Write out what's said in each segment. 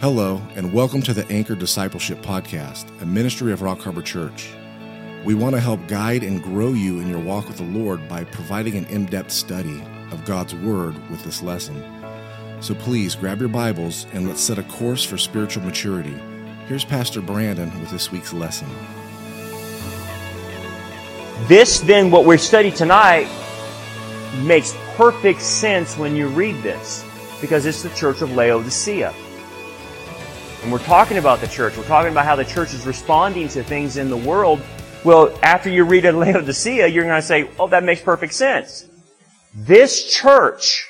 Hello, and welcome to the Anchor Discipleship Podcast, a ministry of Rock Harbor Church. We want to help guide and grow you in your walk with the Lord by providing an in depth study of God's Word with this lesson. So please grab your Bibles and let's set a course for spiritual maturity. Here's Pastor Brandon with this week's lesson. This, then, what we're studying tonight, makes perfect sense when you read this because it's the church of Laodicea. And we're talking about the church. We're talking about how the church is responding to things in the world. Well, after you read Laodicea, you're going to say, oh, that makes perfect sense. This church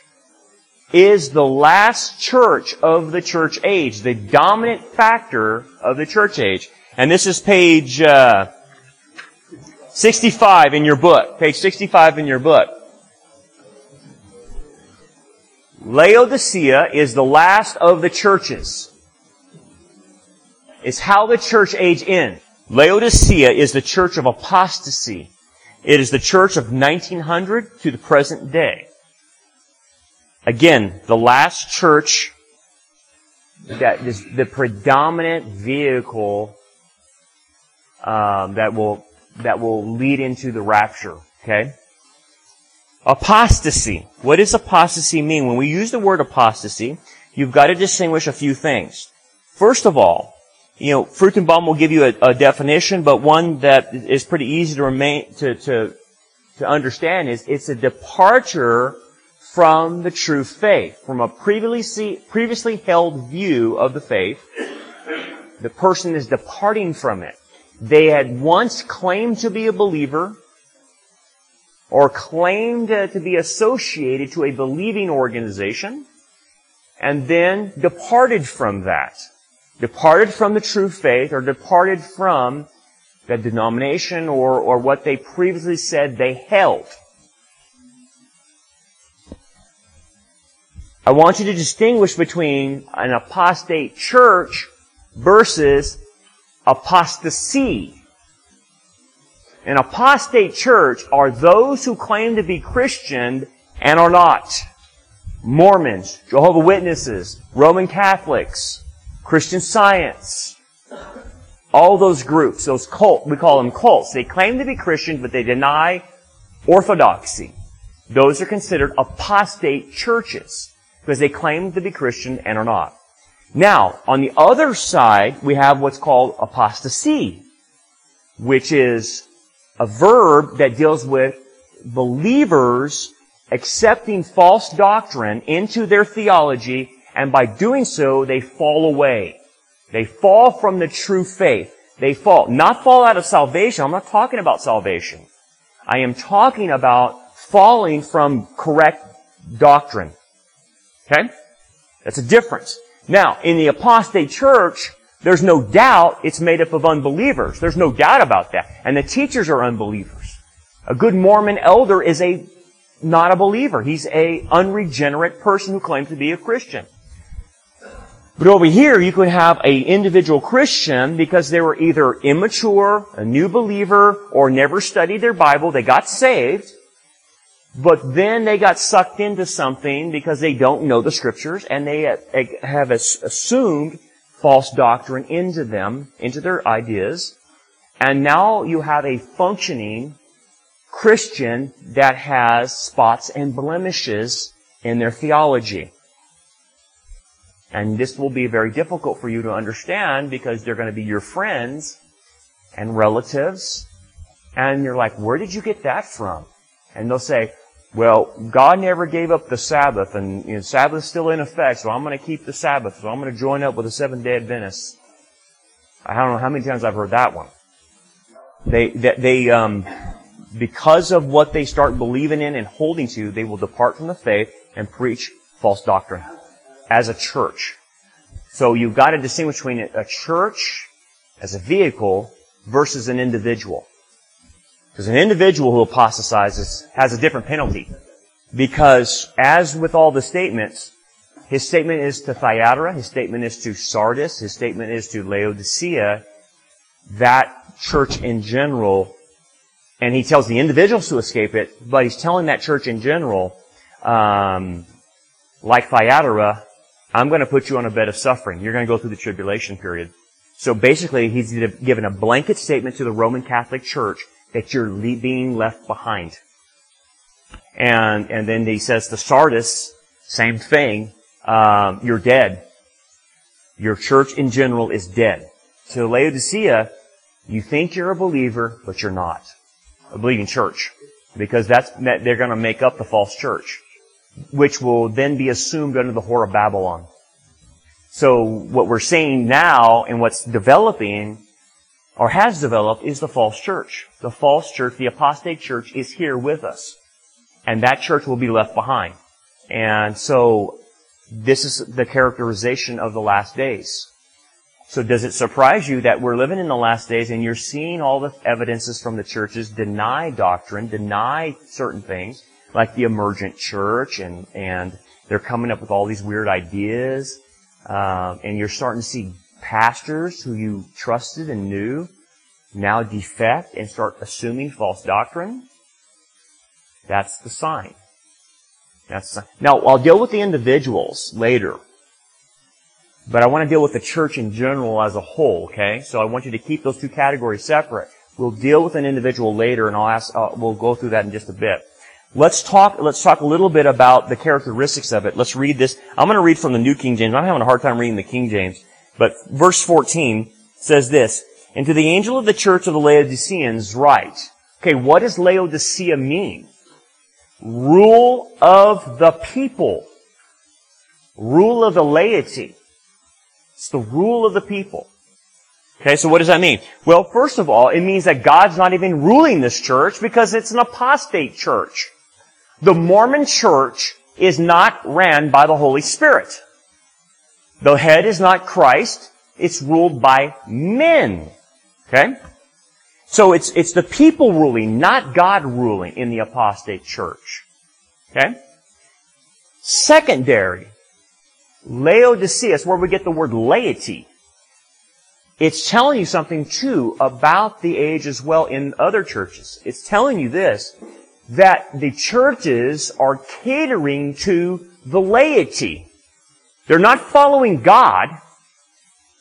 is the last church of the church age, the dominant factor of the church age. And this is page uh, 65 in your book. Page 65 in your book. Laodicea is the last of the churches is how the church age ends. Laodicea is the church of apostasy. It is the church of 1900 to the present day. Again, the last church that is the predominant vehicle um, that will that will lead into the rapture. Okay. Apostasy. What does apostasy mean? When we use the word apostasy, you've got to distinguish a few things. First of all, you know, Fruchtenbaum will give you a, a, definition, but one that is pretty easy to remain, to, to, to understand is it's a departure from the true faith, from a previously, previously held view of the faith. The person is departing from it. They had once claimed to be a believer, or claimed to be associated to a believing organization, and then departed from that departed from the true faith or departed from the denomination or, or what they previously said they held. I want you to distinguish between an apostate church versus apostasy. An apostate church are those who claim to be Christian and are not. Mormons, Jehovah Witnesses, Roman Catholics, Christian Science. All those groups, those cult, we call them cults. They claim to be Christian, but they deny orthodoxy. Those are considered apostate churches because they claim to be Christian and are not. Now, on the other side, we have what's called apostasy, which is a verb that deals with believers accepting false doctrine into their theology and by doing so, they fall away. They fall from the true faith. They fall. Not fall out of salvation. I'm not talking about salvation. I am talking about falling from correct doctrine. Okay? That's a difference. Now, in the apostate church, there's no doubt it's made up of unbelievers. There's no doubt about that. And the teachers are unbelievers. A good Mormon elder is a not a believer. He's a unregenerate person who claims to be a Christian. But over here, you could have an individual Christian because they were either immature, a new believer, or never studied their Bible. They got saved, but then they got sucked into something because they don't know the scriptures and they have assumed false doctrine into them, into their ideas. And now you have a functioning Christian that has spots and blemishes in their theology. And this will be very difficult for you to understand because they're going to be your friends and relatives. And you're like, where did you get that from? And they'll say, well, God never gave up the Sabbath and you know, Sabbath's still in effect, so I'm going to keep the Sabbath, so I'm going to join up with the Seventh day Adventists. I don't know how many times I've heard that one. They, they, they um, because of what they start believing in and holding to, they will depart from the faith and preach false doctrine as a church. So you've got to distinguish between a church as a vehicle versus an individual. Because an individual who apostatizes has a different penalty. Because as with all the statements, his statement is to Thyatira, his statement is to Sardis, his statement is to Laodicea, that church in general, and he tells the individuals to escape it, but he's telling that church in general, um, like Thyatira, I'm going to put you on a bed of suffering. You're going to go through the tribulation period. So basically, he's given a blanket statement to the Roman Catholic Church that you're being left behind. And, and then he says to Sardis, same thing, um, you're dead. Your church in general is dead. To Laodicea, you think you're a believer, but you're not. A believing church. Because that's, they're gonna make up the false church. Which will then be assumed under the whore of Babylon. So what we're seeing now and what's developing or has developed is the false church. The false church, the apostate church is here with us. And that church will be left behind. And so this is the characterization of the last days. So does it surprise you that we're living in the last days and you're seeing all the evidences from the churches deny doctrine, deny certain things, like the emergent church, and, and they're coming up with all these weird ideas, um, and you're starting to see pastors who you trusted and knew now defect and start assuming false doctrine? That's the sign. That's the sign. Now, I'll deal with the individuals later. But I want to deal with the church in general as a whole, okay? So I want you to keep those two categories separate. We'll deal with an individual later and I'll ask, uh, we'll go through that in just a bit. Let's talk, let's talk a little bit about the characteristics of it. Let's read this. I'm going to read from the New King James. I'm having a hard time reading the King James. But verse 14 says this, And to the angel of the church of the Laodiceans write. Okay, what does Laodicea mean? Rule of the people. Rule of the laity. It's the rule of the people. Okay, so what does that mean? Well, first of all, it means that God's not even ruling this church because it's an apostate church. The Mormon church is not ran by the Holy Spirit. The head is not Christ. It's ruled by men. Okay? So it's, it's the people ruling, not God ruling in the apostate church. Okay? Secondary. Laodicea where we get the word laity. It's telling you something too about the age as well in other churches. It's telling you this, that the churches are catering to the laity. They're not following God.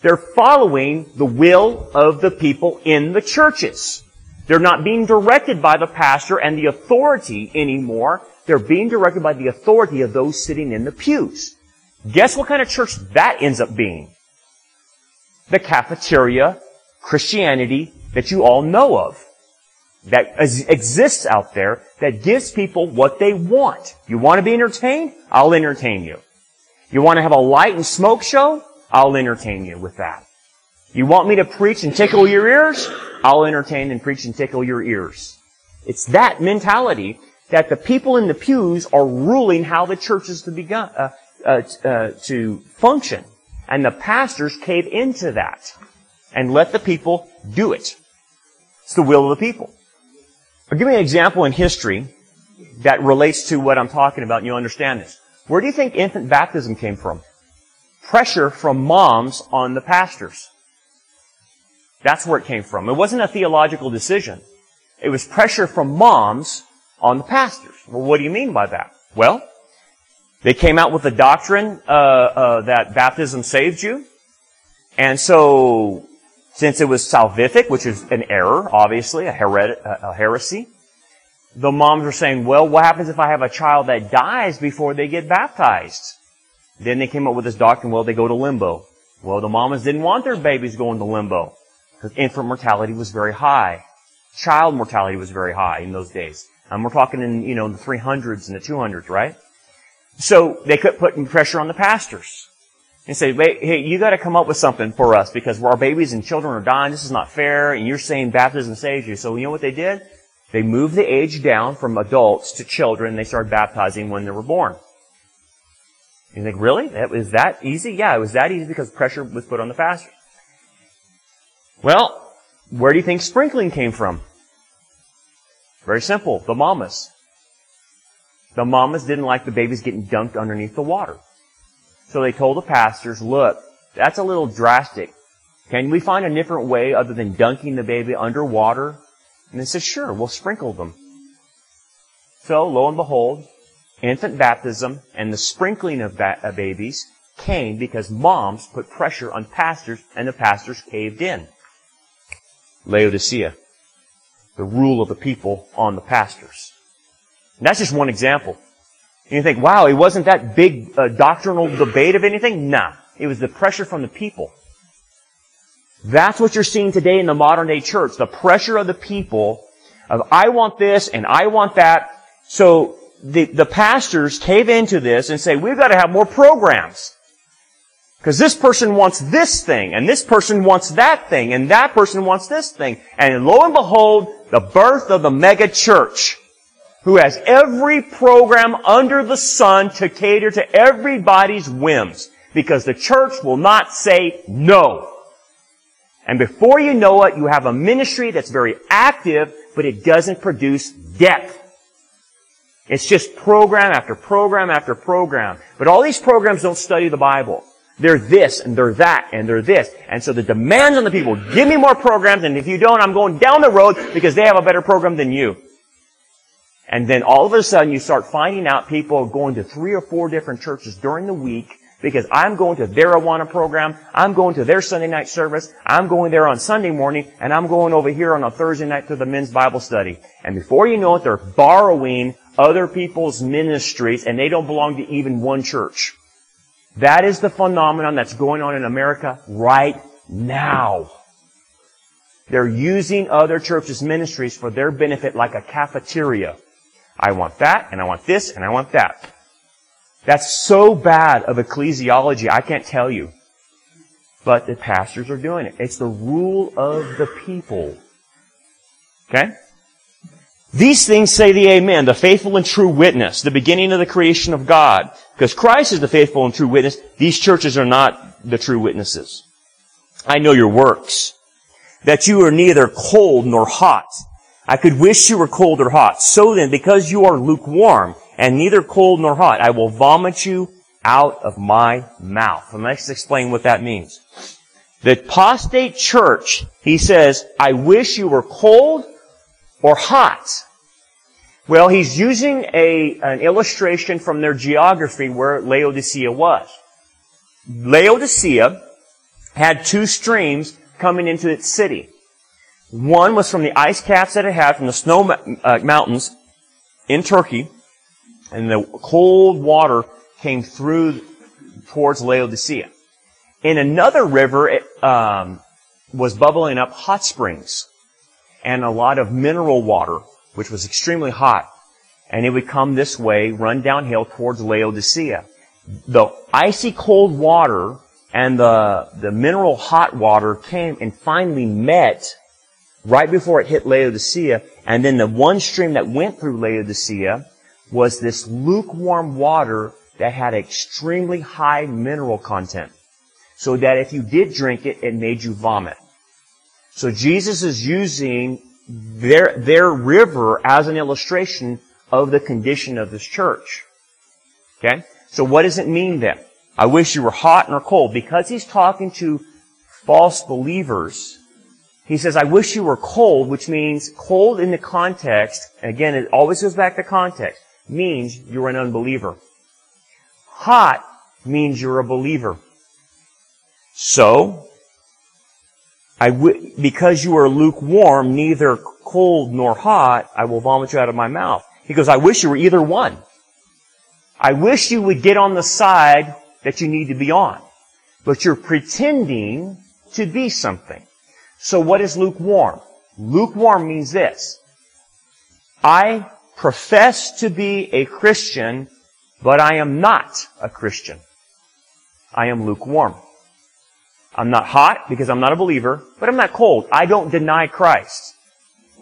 They're following the will of the people in the churches. They're not being directed by the pastor and the authority anymore. They're being directed by the authority of those sitting in the pews. Guess what kind of church that ends up being? The cafeteria Christianity that you all know of. That exists out there that gives people what they want. You want to be entertained? I'll entertain you. You want to have a light and smoke show? I'll entertain you with that. You want me to preach and tickle your ears? I'll entertain and preach and tickle your ears. It's that mentality that the people in the pews are ruling how the church is to begun, uh, uh, uh, to function. And the pastors cave into that and let the people do it. It's the will of the people. I'll give you an example in history that relates to what I'm talking about and you'll understand this. Where do you think infant baptism came from? Pressure from moms on the pastors. That's where it came from. It wasn't a theological decision. It was pressure from moms on the pastors. Well, what do you mean by that? Well, they came out with the doctrine uh, uh, that baptism saved you, and so since it was salvific, which is an error, obviously a, a heresy, the moms were saying, well, what happens if I have a child that dies before they get baptized? Then they came up with this doctrine, well, they go to limbo. Well, the mamas didn't want their babies going to limbo because infant mortality was very high. Child mortality was very high in those days. And we're talking in, you know, the 300s and the 200s, right? So they kept putting pressure on the pastors and say, hey, you got to come up with something for us because our babies and children are dying. This is not fair. And you're saying baptism saves you. So you know what they did? They moved the age down from adults to children. They started baptizing when they were born. You think, really? That was that easy? Yeah, it was that easy because pressure was put on the pastors. Well, where do you think sprinkling came from? Very simple. The mamas. The mamas didn't like the babies getting dunked underneath the water. So they told the pastors, look, that's a little drastic. Can we find a different way other than dunking the baby underwater and they said, sure, we'll sprinkle them. So, lo and behold, infant baptism and the sprinkling of ba- babies came because moms put pressure on pastors and the pastors caved in. Laodicea. The rule of the people on the pastors. And that's just one example. And you think, wow, it wasn't that big uh, doctrinal debate of anything? Nah. It was the pressure from the people. That's what you're seeing today in the modern day church. The pressure of the people of I want this and I want that. So the, the pastors cave into this and say, we've got to have more programs. Because this person wants this thing, and this person wants that thing, and that person wants this thing. And lo and behold, the birth of the mega church, who has every program under the sun to cater to everybody's whims. Because the church will not say no. And before you know it, you have a ministry that's very active, but it doesn't produce depth. It's just program after program after program. But all these programs don't study the Bible. They're this and they're that and they're this. And so the demands on the people, give me more programs and if you don't, I'm going down the road because they have a better program than you. And then all of a sudden you start finding out people going to three or four different churches during the week because I'm going to their Awana program, I'm going to their Sunday night service, I'm going there on Sunday morning, and I'm going over here on a Thursday night to the men's Bible study. And before you know it, they're borrowing other people's ministries and they don't belong to even one church. That is the phenomenon that's going on in America right now. They're using other churches' ministries for their benefit like a cafeteria. I want that, and I want this, and I want that. That's so bad of ecclesiology, I can't tell you. But the pastors are doing it. It's the rule of the people. Okay? These things say the Amen, the faithful and true witness, the beginning of the creation of God. Because Christ is the faithful and true witness. These churches are not the true witnesses. I know your works. That you are neither cold nor hot. I could wish you were cold or hot. So then, because you are lukewarm and neither cold nor hot, I will vomit you out of my mouth. And let's explain what that means. The apostate church, he says, I wish you were cold or hot. Well, he's using a, an illustration from their geography where Laodicea was. Laodicea had two streams coming into its city. One was from the ice caps that it had from the snow uh, mountains in Turkey, and the cold water came through towards Laodicea. In another river, it um, was bubbling up hot springs and a lot of mineral water, which was extremely hot. And it would come this way, run downhill towards Laodicea. The icy cold water and the, the mineral hot water came and finally met right before it hit Laodicea. And then the one stream that went through Laodicea was this lukewarm water that had extremely high mineral content. So that if you did drink it, it made you vomit. So Jesus is using their, their river as an illustration of the condition of this church. Okay? So what does it mean then? I wish you were hot or cold. Because he's talking to false believers, he says, I wish you were cold, which means cold in the context, again, it always goes back to context, means you're an unbeliever. Hot means you're a believer. So, I w- because you are lukewarm, neither cold nor hot, I will vomit you out of my mouth. He goes, I wish you were either one. I wish you would get on the side that you need to be on. But you're pretending to be something. So what is lukewarm? Lukewarm means this. I profess to be a Christian, but I am not a Christian. I am lukewarm. I'm not hot because I'm not a believer, but I'm not cold. I don't deny Christ.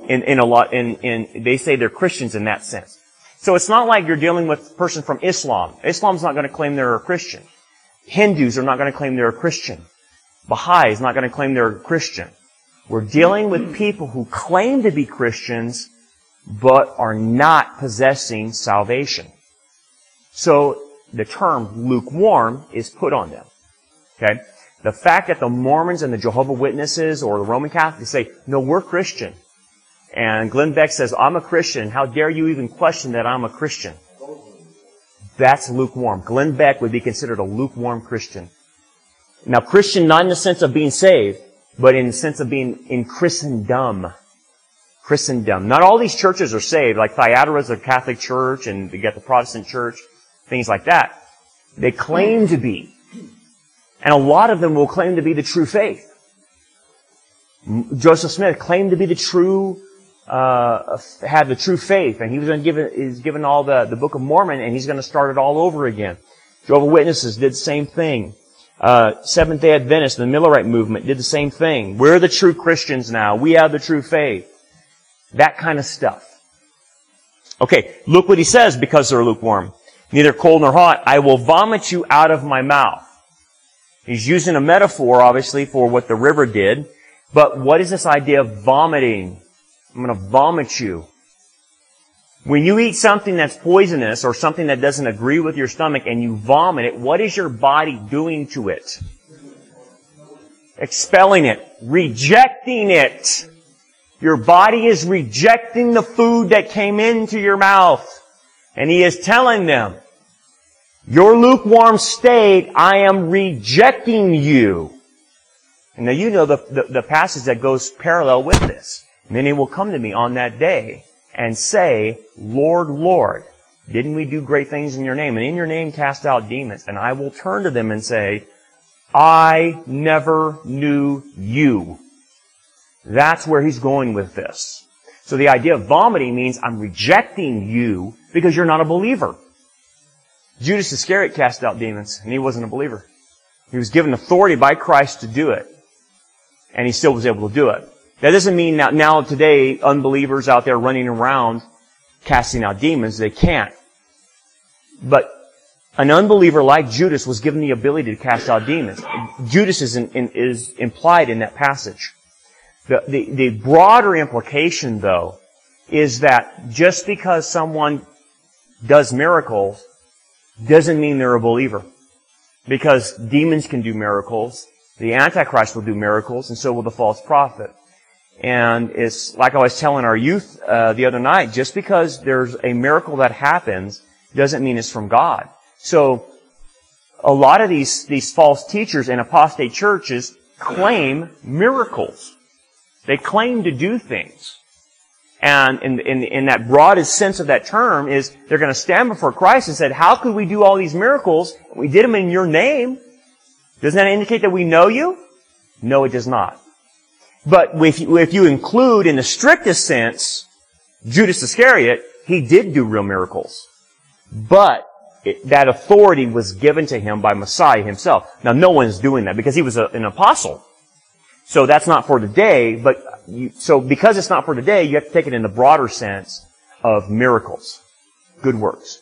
In, in a lot, in, in, they say they're Christians in that sense. So it's not like you're dealing with a person from Islam. Islam's not going to claim they're a Christian. Hindus are not going to claim they're a Christian. Baha'i is not going to claim they're a Christian. We're dealing with people who claim to be Christians, but are not possessing salvation. So the term lukewarm is put on them. Okay? The fact that the Mormons and the Jehovah Witnesses or the Roman Catholics say, no, we're Christian. And Glenn Beck says, I'm a Christian. How dare you even question that I'm a Christian? That's lukewarm. Glenn Beck would be considered a lukewarm Christian. Now, Christian not in the sense of being saved, but in the sense of being in Christendom. Christendom. Not all these churches are saved, like Thyatira is a Catholic church, and you got the Protestant church, things like that. They claim to be. And a lot of them will claim to be the true faith. Joseph Smith claimed to be the true, uh, had the true faith, and he was going to give it, is given all the, the Book of Mormon, and he's going to start it all over again. Jehovah Witnesses did the same thing. Uh, Seventh Day Adventists, the Millerite movement, did the same thing. We're the true Christians now. We have the true faith. That kind of stuff. Okay, look what he says because they're lukewarm. Neither cold nor hot. I will vomit you out of my mouth. He's using a metaphor, obviously, for what the river did. But what is this idea of vomiting? I'm going to vomit you. When you eat something that's poisonous or something that doesn't agree with your stomach and you vomit it, what is your body doing to it? Expelling it. Rejecting it. Your body is rejecting the food that came into your mouth. And he is telling them, your lukewarm state, I am rejecting you. And now you know the, the, the passage that goes parallel with this. Many will come to me on that day and say, Lord, Lord, didn't we do great things in your name? And in your name cast out demons. And I will turn to them and say, I never knew you. That's where he's going with this. So the idea of vomiting means I'm rejecting you because you're not a believer. Judas Iscariot cast out demons and he wasn't a believer. He was given authority by Christ to do it and he still was able to do it. That doesn't mean that now today unbelievers out there running around casting out demons, they can't. But an unbeliever like Judas was given the ability to cast out demons. Judas is, in, in, is implied in that passage. The, the, the broader implication, though, is that just because someone does miracles doesn't mean they're a believer. Because demons can do miracles, the Antichrist will do miracles, and so will the false prophet. And it's like I was telling our youth uh, the other night, just because there's a miracle that happens doesn't mean it's from God. So a lot of these, these false teachers in apostate churches claim miracles. They claim to do things. And in, in, in that broadest sense of that term is they're going to stand before Christ and said, how could we do all these miracles? We did them in your name. Doesn't that indicate that we know you? No, it does not. But if you, if you include in the strictest sense Judas Iscariot, he did do real miracles. But it, that authority was given to him by Messiah himself. Now no one's doing that because he was a, an apostle. So that's not for today, but you, so because it's not for today, you have to take it in the broader sense of miracles, good works.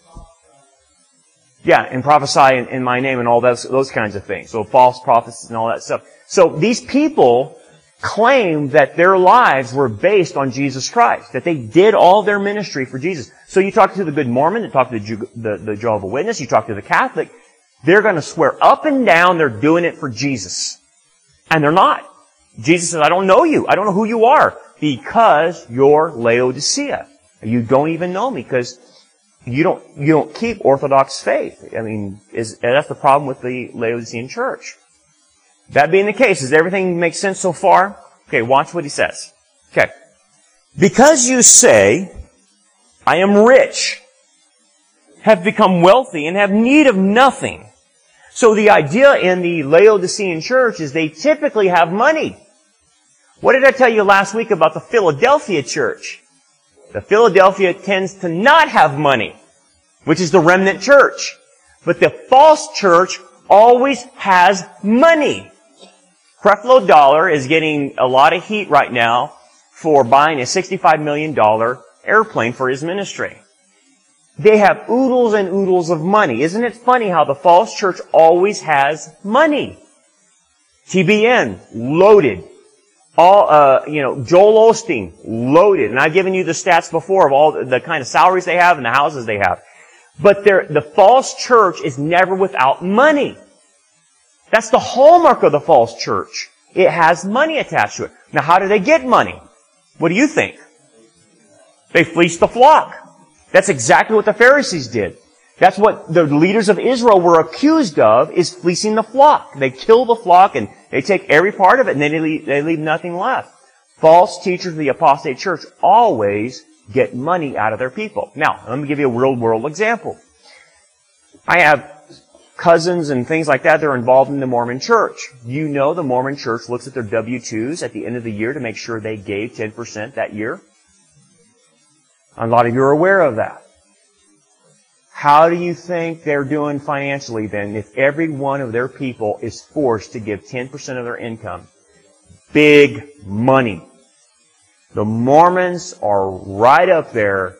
Yeah, and prophesy in, in my name and all those, those kinds of things. So false prophets and all that stuff. So these people claim that their lives were based on Jesus Christ, that they did all their ministry for Jesus. So you talk to the good Mormon, you talk to the, the, the Jehovah Witness, you talk to the Catholic, they're going to swear up and down they're doing it for Jesus. And they're not. Jesus says, I don't know you. I don't know who you are because you're Laodicea. You don't even know me because you don't you don't keep Orthodox faith. I mean, is that's the problem with the Laodicean church. That being the case, does everything make sense so far? Okay, watch what he says. Okay. Because you say, I am rich, have become wealthy, and have need of nothing. So the idea in the Laodicean church is they typically have money. What did I tell you last week about the Philadelphia church? The Philadelphia tends to not have money, which is the remnant church. But the false church always has money. Creflo Dollar is getting a lot of heat right now for buying a $65 million airplane for his ministry. They have oodles and oodles of money. Isn't it funny how the false church always has money? TBN, loaded all uh, you know Joel Osteen loaded, and I've given you the stats before of all the, the kind of salaries they have and the houses they have. But the false church is never without money. That's the hallmark of the false church. It has money attached to it. Now, how do they get money? What do you think? They fleece the flock. That's exactly what the Pharisees did. That's what the leaders of Israel were accused of, is fleecing the flock. They kill the flock and they take every part of it and they leave, they leave nothing left. False teachers of the apostate church always get money out of their people. Now, let me give you a real world example. I have cousins and things like that that are involved in the Mormon church. You know the Mormon church looks at their W-2s at the end of the year to make sure they gave 10% that year. A lot of you are aware of that. How do you think they're doing financially then if every one of their people is forced to give 10% of their income? Big money. The Mormons are right up there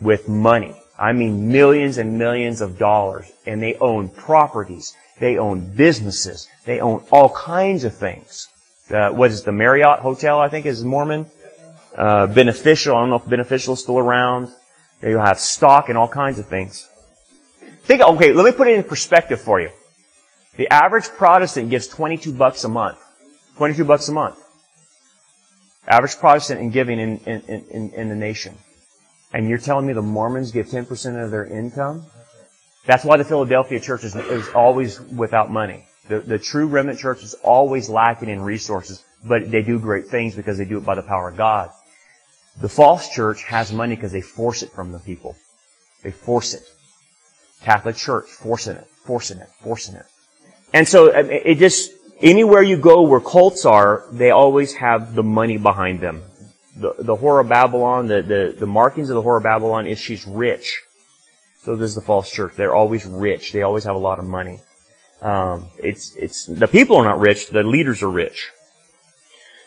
with money. I mean millions and millions of dollars. And they own properties. They own businesses. They own all kinds of things. Uh, what is the Marriott Hotel, I think, is Mormon? Uh, beneficial. I don't know if beneficial is still around. You have stock and all kinds of things. Think, okay, let me put it in perspective for you. The average Protestant gives 22 bucks a month. 22 bucks a month. Average Protestant in giving in, in, in, in the nation. And you're telling me the Mormons give 10% of their income? That's why the Philadelphia church is, is always without money. The, the true remnant church is always lacking in resources, but they do great things because they do it by the power of God. The false church has money because they force it from the people. They force it. Catholic Church, forcing it, forcing it, forcing it. And so it just, anywhere you go where cults are, they always have the money behind them. The, the whore of Babylon, the, the, the markings of the whore of Babylon is she's rich. So does the false church. They're always rich. They always have a lot of money. Um, it's, it's, the people are not rich, the leaders are rich.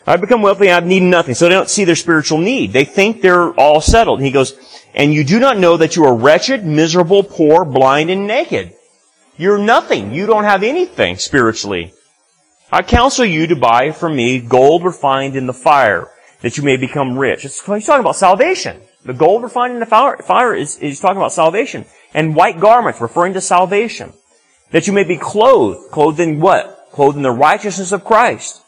I've become wealthy, I've needed nothing. So they don't see their spiritual need. They think they're all settled. And he goes, and you do not know that you are wretched, miserable, poor, blind, and naked. You're nothing. You don't have anything spiritually. I counsel you to buy from me gold refined in the fire, that you may become rich. It's, he's talking about salvation. The gold refined in the fire, fire is, is talking about salvation. And white garments, referring to salvation. That you may be clothed. Clothed in what? Clothed in the righteousness of Christ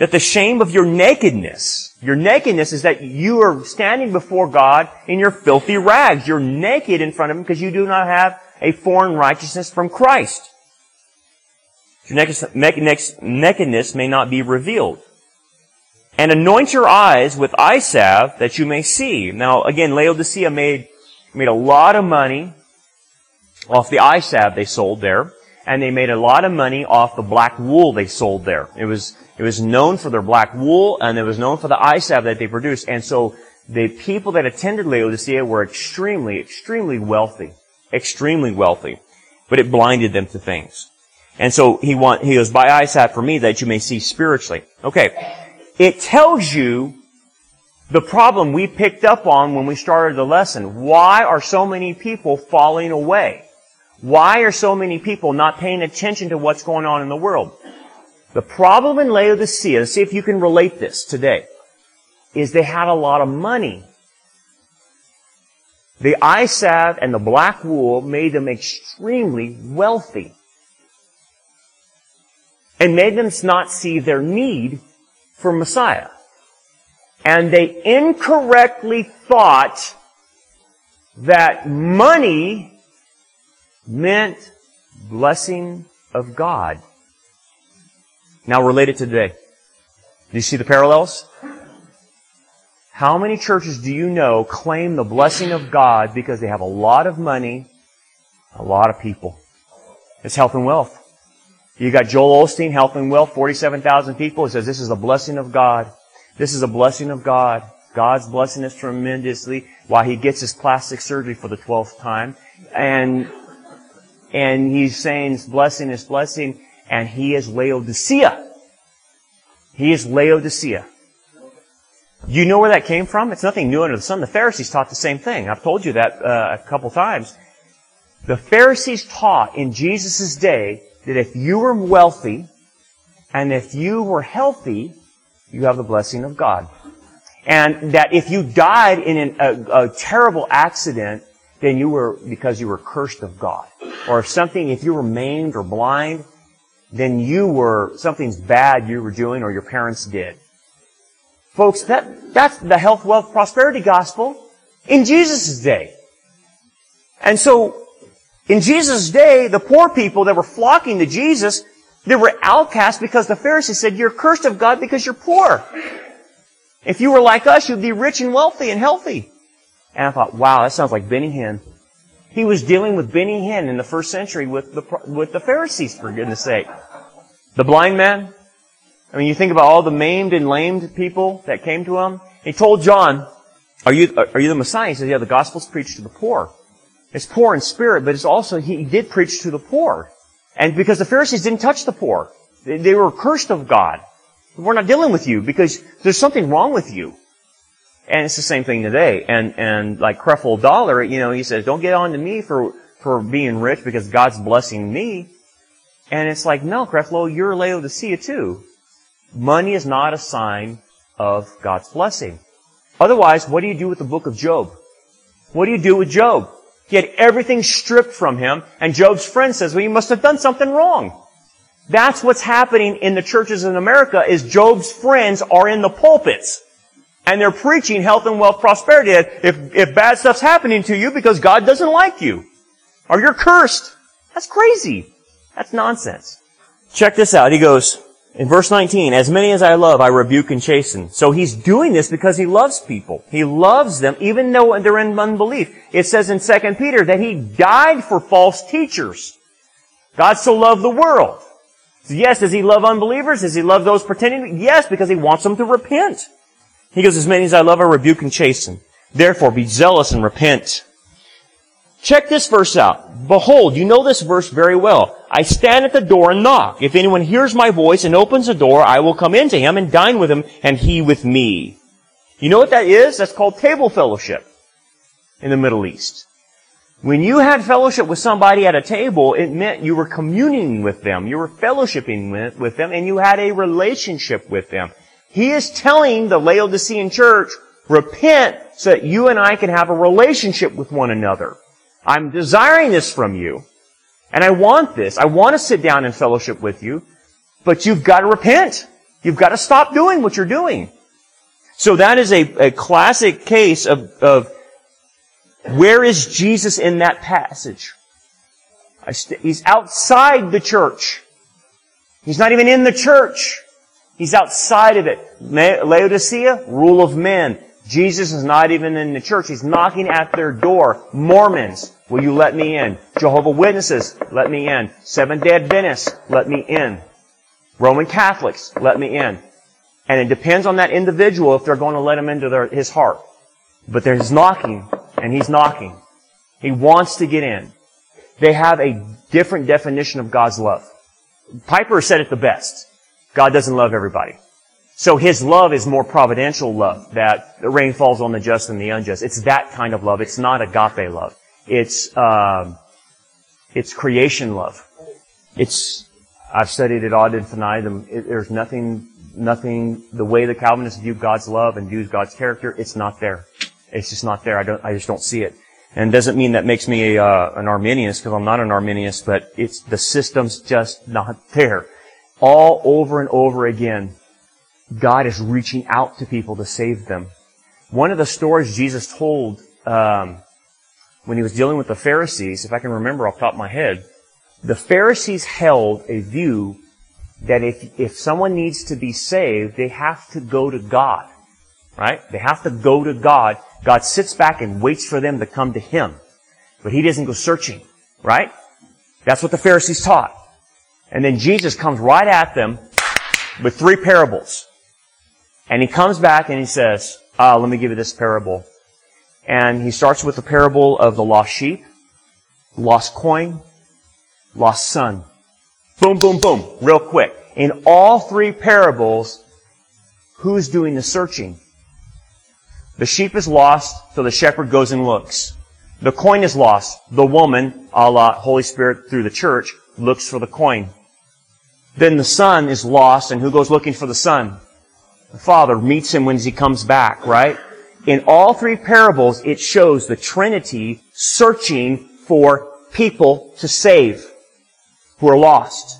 that the shame of your nakedness, your nakedness is that you are standing before God in your filthy rags. You're naked in front of Him because you do not have a foreign righteousness from Christ. Your nakedness may not be revealed. And anoint your eyes with eye salve that you may see. Now, again, Laodicea made, made a lot of money off the eye salve they sold there. And they made a lot of money off the black wool they sold there. It was, it was known for their black wool and it was known for the eye salve that they produced. And so the people that attended Laodicea were extremely, extremely wealthy. Extremely wealthy. But it blinded them to things. And so he want, he goes, buy eye salve for me that you may see spiritually. Okay. It tells you the problem we picked up on when we started the lesson. Why are so many people falling away? Why are so many people not paying attention to what's going on in the world? The problem in Laodicea, see if you can relate this today, is they had a lot of money. The eye salve and the black wool made them extremely wealthy. And made them not see their need for Messiah. And they incorrectly thought that money meant blessing of God. Now related to today. Do you see the parallels? How many churches do you know claim the blessing of God because they have a lot of money, a lot of people? It's health and wealth. You got Joel Osteen, Health and Wealth, 47,000 people. He says, this is a blessing of God. This is a blessing of God. God's blessing us tremendously while he gets his plastic surgery for the 12th time. And, and he's saying blessing is blessing and he is Laodicea. He is Laodicea. You know where that came from? It's nothing new under the sun. The Pharisees taught the same thing. I've told you that uh, a couple times. The Pharisees taught in Jesus' day that if you were wealthy and if you were healthy, you have the blessing of God. And that if you died in an, a, a terrible accident, then you were because you were cursed of God. Or if something, if you were maimed or blind, then you were, something's bad you were doing or your parents did. Folks, that, that's the health, wealth, prosperity gospel in Jesus' day. And so, In Jesus' day, the poor people that were flocking to Jesus, they were outcasts because the Pharisees said, you're cursed of God because you're poor. If you were like us, you'd be rich and wealthy and healthy. And I thought, wow, that sounds like Benny Hinn. He was dealing with Benny Hinn in the first century with the, with the Pharisees, for goodness sake. The blind man. I mean, you think about all the maimed and lamed people that came to him. He told John, are you, are you the Messiah? He says, yeah, the gospel's preached to the poor. It's poor in spirit, but it's also, he did preach to the poor. And because the Pharisees didn't touch the poor. They, they were cursed of God. We're not dealing with you because there's something wrong with you. And it's the same thing today. And, and like Creflo Dollar, you know, he says, don't get on to me for, for being rich because God's blessing me. And it's like, no, Creflo, you're Laodicea too. Money is not a sign of God's blessing. Otherwise, what do you do with the book of Job? What do you do with Job? He had everything stripped from him, and Job's friend says, well, you must have done something wrong. That's what's happening in the churches in America is Job's friends are in the pulpits. And they're preaching health and wealth prosperity. If, if bad stuff's happening to you because God doesn't like you. Or you're cursed. That's crazy. That's nonsense. Check this out. He goes, in verse 19, as many as I love, I rebuke and chasten. So he's doing this because he loves people. He loves them even though they're in unbelief. It says in 2 Peter that he died for false teachers. God so loved the world. So yes, does he love unbelievers? Does he love those pretending? Yes, because he wants them to repent. He goes, as many as I love, I rebuke and chasten. Therefore, be zealous and repent. Check this verse out. Behold, you know this verse very well. I stand at the door and knock. If anyone hears my voice and opens the door, I will come into him and dine with him and he with me. You know what that is? That's called table fellowship in the Middle East. When you had fellowship with somebody at a table, it meant you were communing with them, you were fellowshipping with, them, and you had a relationship with them. He is telling the Laodicean church, repent so that you and I can have a relationship with one another. I'm desiring this from you. And I want this. I want to sit down and fellowship with you. But you've got to repent. You've got to stop doing what you're doing. So that is a, a classic case of, of where is Jesus in that passage? He's outside the church. He's not even in the church. He's outside of it. Laodicea, rule of men. Jesus is not even in the church. He's knocking at their door. Mormons, will you let me in? Jehovah Witnesses, let me in. Seventh-day Adventists, let me in. Roman Catholics, let me in. And it depends on that individual if they're going to let him into their, his heart. But there's knocking, and he's knocking. He wants to get in. They have a different definition of God's love. Piper said it the best. God doesn't love everybody. So his love is more providential love, that the rain falls on the just and the unjust. It's that kind of love. It's not agape love. It's, um, it's creation love. It's, I've studied it ad infinitum. It, there's nothing, nothing, the way the Calvinists view God's love and views God's character, it's not there. It's just not there. I don't, I just don't see it. And it doesn't mean that makes me a, uh, an Arminian because I'm not an Arminian, but it's, the system's just not there. All over and over again, God is reaching out to people to save them. One of the stories Jesus told um, when he was dealing with the Pharisees, if I can remember off the top of my head, the Pharisees held a view that if, if someone needs to be saved, they have to go to God. Right? They have to go to God. God sits back and waits for them to come to Him. But He doesn't go searching. Right? That's what the Pharisees taught. And then Jesus comes right at them with three parables. And he comes back and he says, ah, let me give you this parable. And he starts with the parable of the lost sheep, lost coin, lost son. Boom, boom, boom, real quick. In all three parables, who's doing the searching? The sheep is lost, so the shepherd goes and looks. The coin is lost. The woman, a la Holy Spirit through the church, looks for the coin. Then the son is lost, and who goes looking for the son? The Father meets him when he comes back, right? In all three parables, it shows the Trinity searching for people to save who are lost.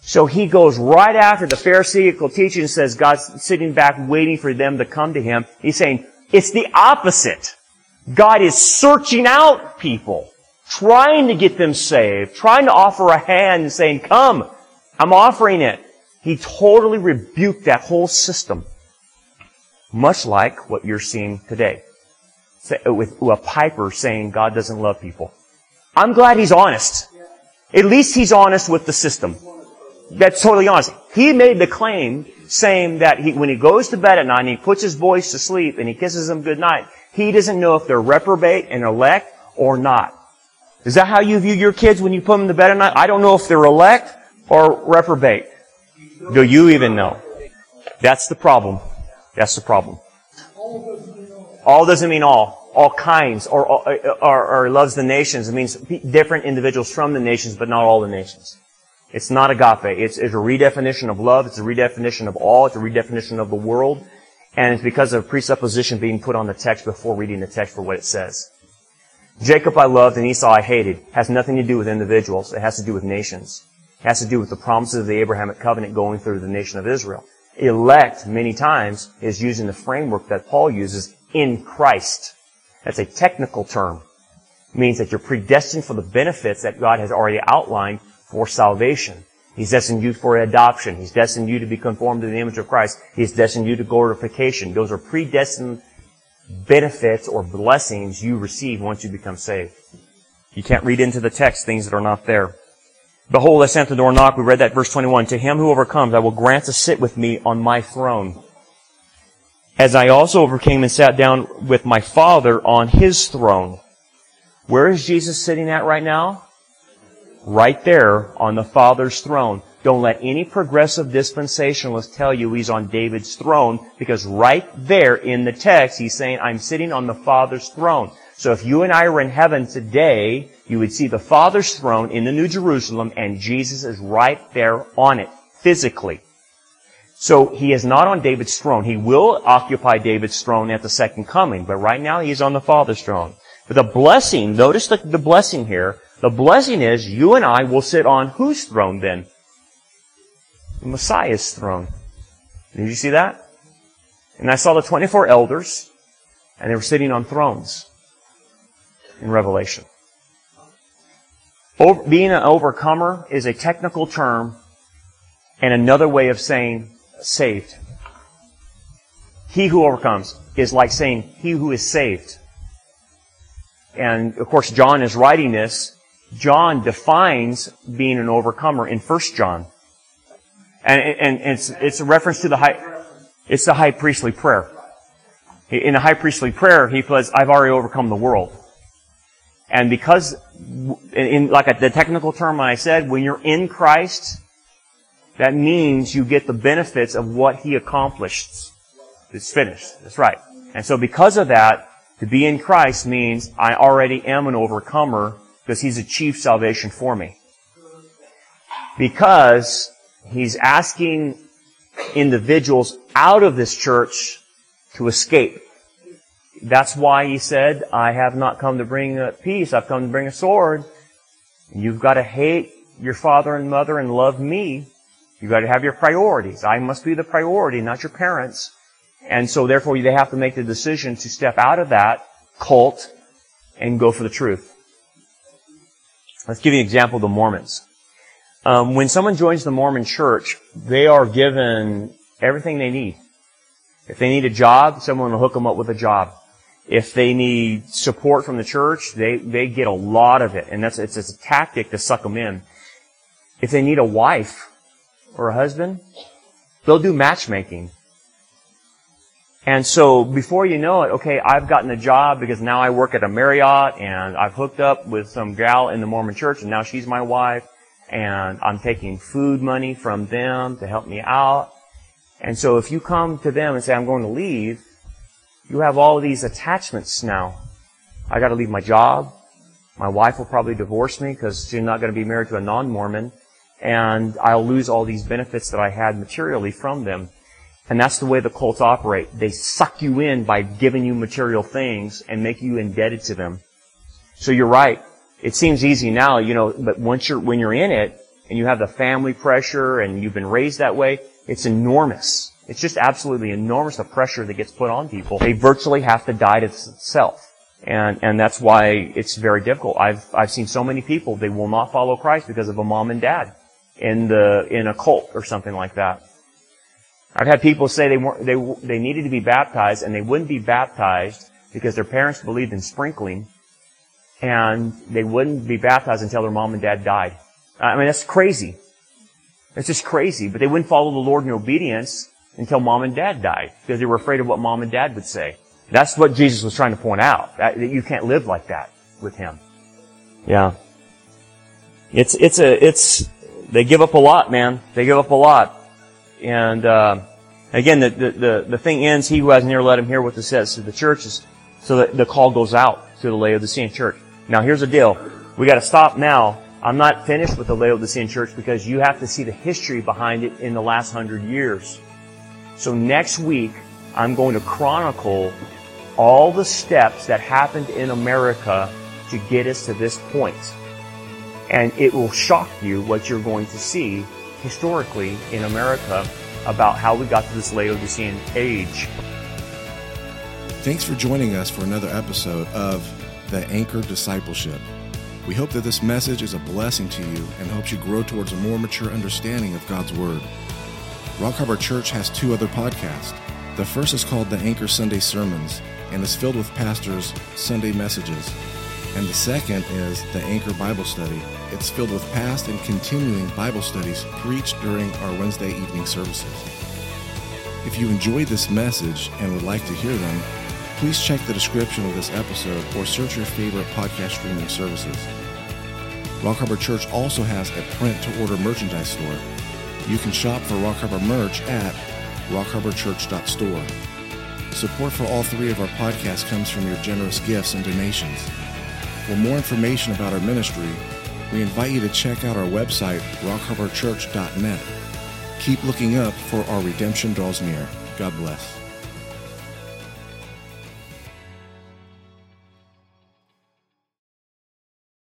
So he goes right after the Pharisaical teaching and says God's sitting back waiting for them to come to him. He's saying, it's the opposite. God is searching out people, trying to get them saved, trying to offer a hand and saying, come, I'm offering it. He totally rebuked that whole system. Much like what you're seeing today. With a Piper saying God doesn't love people. I'm glad he's honest. At least he's honest with the system. That's totally honest. He made the claim saying that he, when he goes to bed at night and he puts his boys to sleep and he kisses them good night, he doesn't know if they're reprobate and elect or not. Is that how you view your kids when you put them to bed at night? I don't know if they're elect or reprobate. Do you even know? That's the problem. That's the problem. All doesn't mean all. All kinds, or, or, or, loves the nations. It means different individuals from the nations, but not all the nations. It's not agape. It's, it's a redefinition of love. It's a redefinition of all. It's a redefinition of the world. And it's because of presupposition being put on the text before reading the text for what it says. Jacob I loved and Esau I hated has nothing to do with individuals. It has to do with nations. It has to do with the promises of the Abrahamic covenant going through the nation of Israel. Elect, many times, is using the framework that Paul uses in Christ. That's a technical term. It means that you're predestined for the benefits that God has already outlined for salvation. He's destined you for adoption. He's destined you to be conformed to the image of Christ. He's destined you to glorification. Those are predestined benefits or blessings you receive once you become saved. You can't read into the text things that are not there. Behold, I stand at the door and knock. We read that verse 21. To him who overcomes, I will grant to sit with me on my throne. As I also overcame and sat down with my Father on his throne. Where is Jesus sitting at right now? Right there on the Father's throne. Don't let any progressive dispensationalist tell you he's on David's throne because right there in the text he's saying, I'm sitting on the Father's throne. So if you and I were in heaven today, you would see the Father's throne in the New Jerusalem and Jesus is right there on it, physically. So he is not on David's throne. He will occupy David's throne at the second coming, but right now he is on the Father's throne. But the blessing, notice the, the blessing here. The blessing is you and I will sit on whose throne then? The Messiah's throne. Did you see that? And I saw the 24 elders, and they were sitting on thrones in Revelation. Over, being an overcomer is a technical term and another way of saying saved. He who overcomes is like saying he who is saved. And of course, John is writing this. John defines being an overcomer in 1 John. And, and, it's, it's a reference to the high, it's the high priestly prayer. In the high priestly prayer, he says, I've already overcome the world. And because, in like the technical term I said, when you're in Christ, that means you get the benefits of what He accomplished. It's finished. That's right. And so because of that, to be in Christ means I already am an overcomer because He's achieved salvation for me. Because He's asking individuals out of this church to escape. That's why he said, I have not come to bring peace, I've come to bring a sword. You've got to hate your father and mother and love me. You've got to have your priorities. I must be the priority, not your parents. And so therefore they have to make the decision to step out of that cult and go for the truth. Let's give you an example of the Mormons. Um, when someone joins the Mormon church, they are given everything they need. If they need a job, someone will hook them up with a job. If they need support from the church, they, they get a lot of it. And that's, it's, it's a tactic to suck them in. If they need a wife or a husband, they'll do matchmaking. And so before you know it, okay, I've gotten a job because now I work at a Marriott and I've hooked up with some gal in the Mormon church and now she's my wife and I'm taking food money from them to help me out. And so if you come to them and say, I'm going to leave, you have all these attachments now. I got to leave my job. My wife will probably divorce me because she's not going to be married to a non-Mormon. And I'll lose all these benefits that I had materially from them. And that's the way the cults operate. They suck you in by giving you material things and make you indebted to them. So you're right. It seems easy now, you know, but once you're, when you're in it and you have the family pressure and you've been raised that way, it's enormous. It's just absolutely enormous the pressure that gets put on people. They virtually have to die to self. And, and that's why it's very difficult. I've, I've seen so many people, they will not follow Christ because of a mom and dad in the, in a cult or something like that. I've had people say they weren't, they, they needed to be baptized and they wouldn't be baptized because their parents believed in sprinkling and they wouldn't be baptized until their mom and dad died. I mean, that's crazy. It's just crazy, but they wouldn't follow the Lord in obedience until mom and dad died because they were afraid of what mom and dad would say. That's what Jesus was trying to point out, that, that you can't live like that with him. Yeah. It's, it's a, it's, they give up a lot, man. They give up a lot. And, uh, again, the, the, the, the thing ends, he who has near let him hear what this says to the churches, so that the call goes out to the Laodicean church. Now here's the deal. We gotta stop now. I'm not finished with the Laodicean church because you have to see the history behind it in the last hundred years. So next week, I'm going to chronicle all the steps that happened in America to get us to this point. And it will shock you what you're going to see historically in America about how we got to this Laodicean age. Thanks for joining us for another episode of The Anchor Discipleship. We hope that this message is a blessing to you and helps you grow towards a more mature understanding of God's Word. Rock Harbor Church has two other podcasts. The first is called The Anchor Sunday Sermons and is filled with pastors' Sunday messages. And the second is The Anchor Bible Study. It's filled with past and continuing Bible studies preached during our Wednesday evening services. If you enjoyed this message and would like to hear them, please check the description of this episode or search your favorite podcast streaming services. Rock Harbor Church also has a print to order merchandise store. You can shop for Rock Harbor merch at rockharborchurch.store. Support for all three of our podcasts comes from your generous gifts and donations. For more information about our ministry, we invite you to check out our website, rockharborchurch.net. Keep looking up for our redemption draws near. God bless.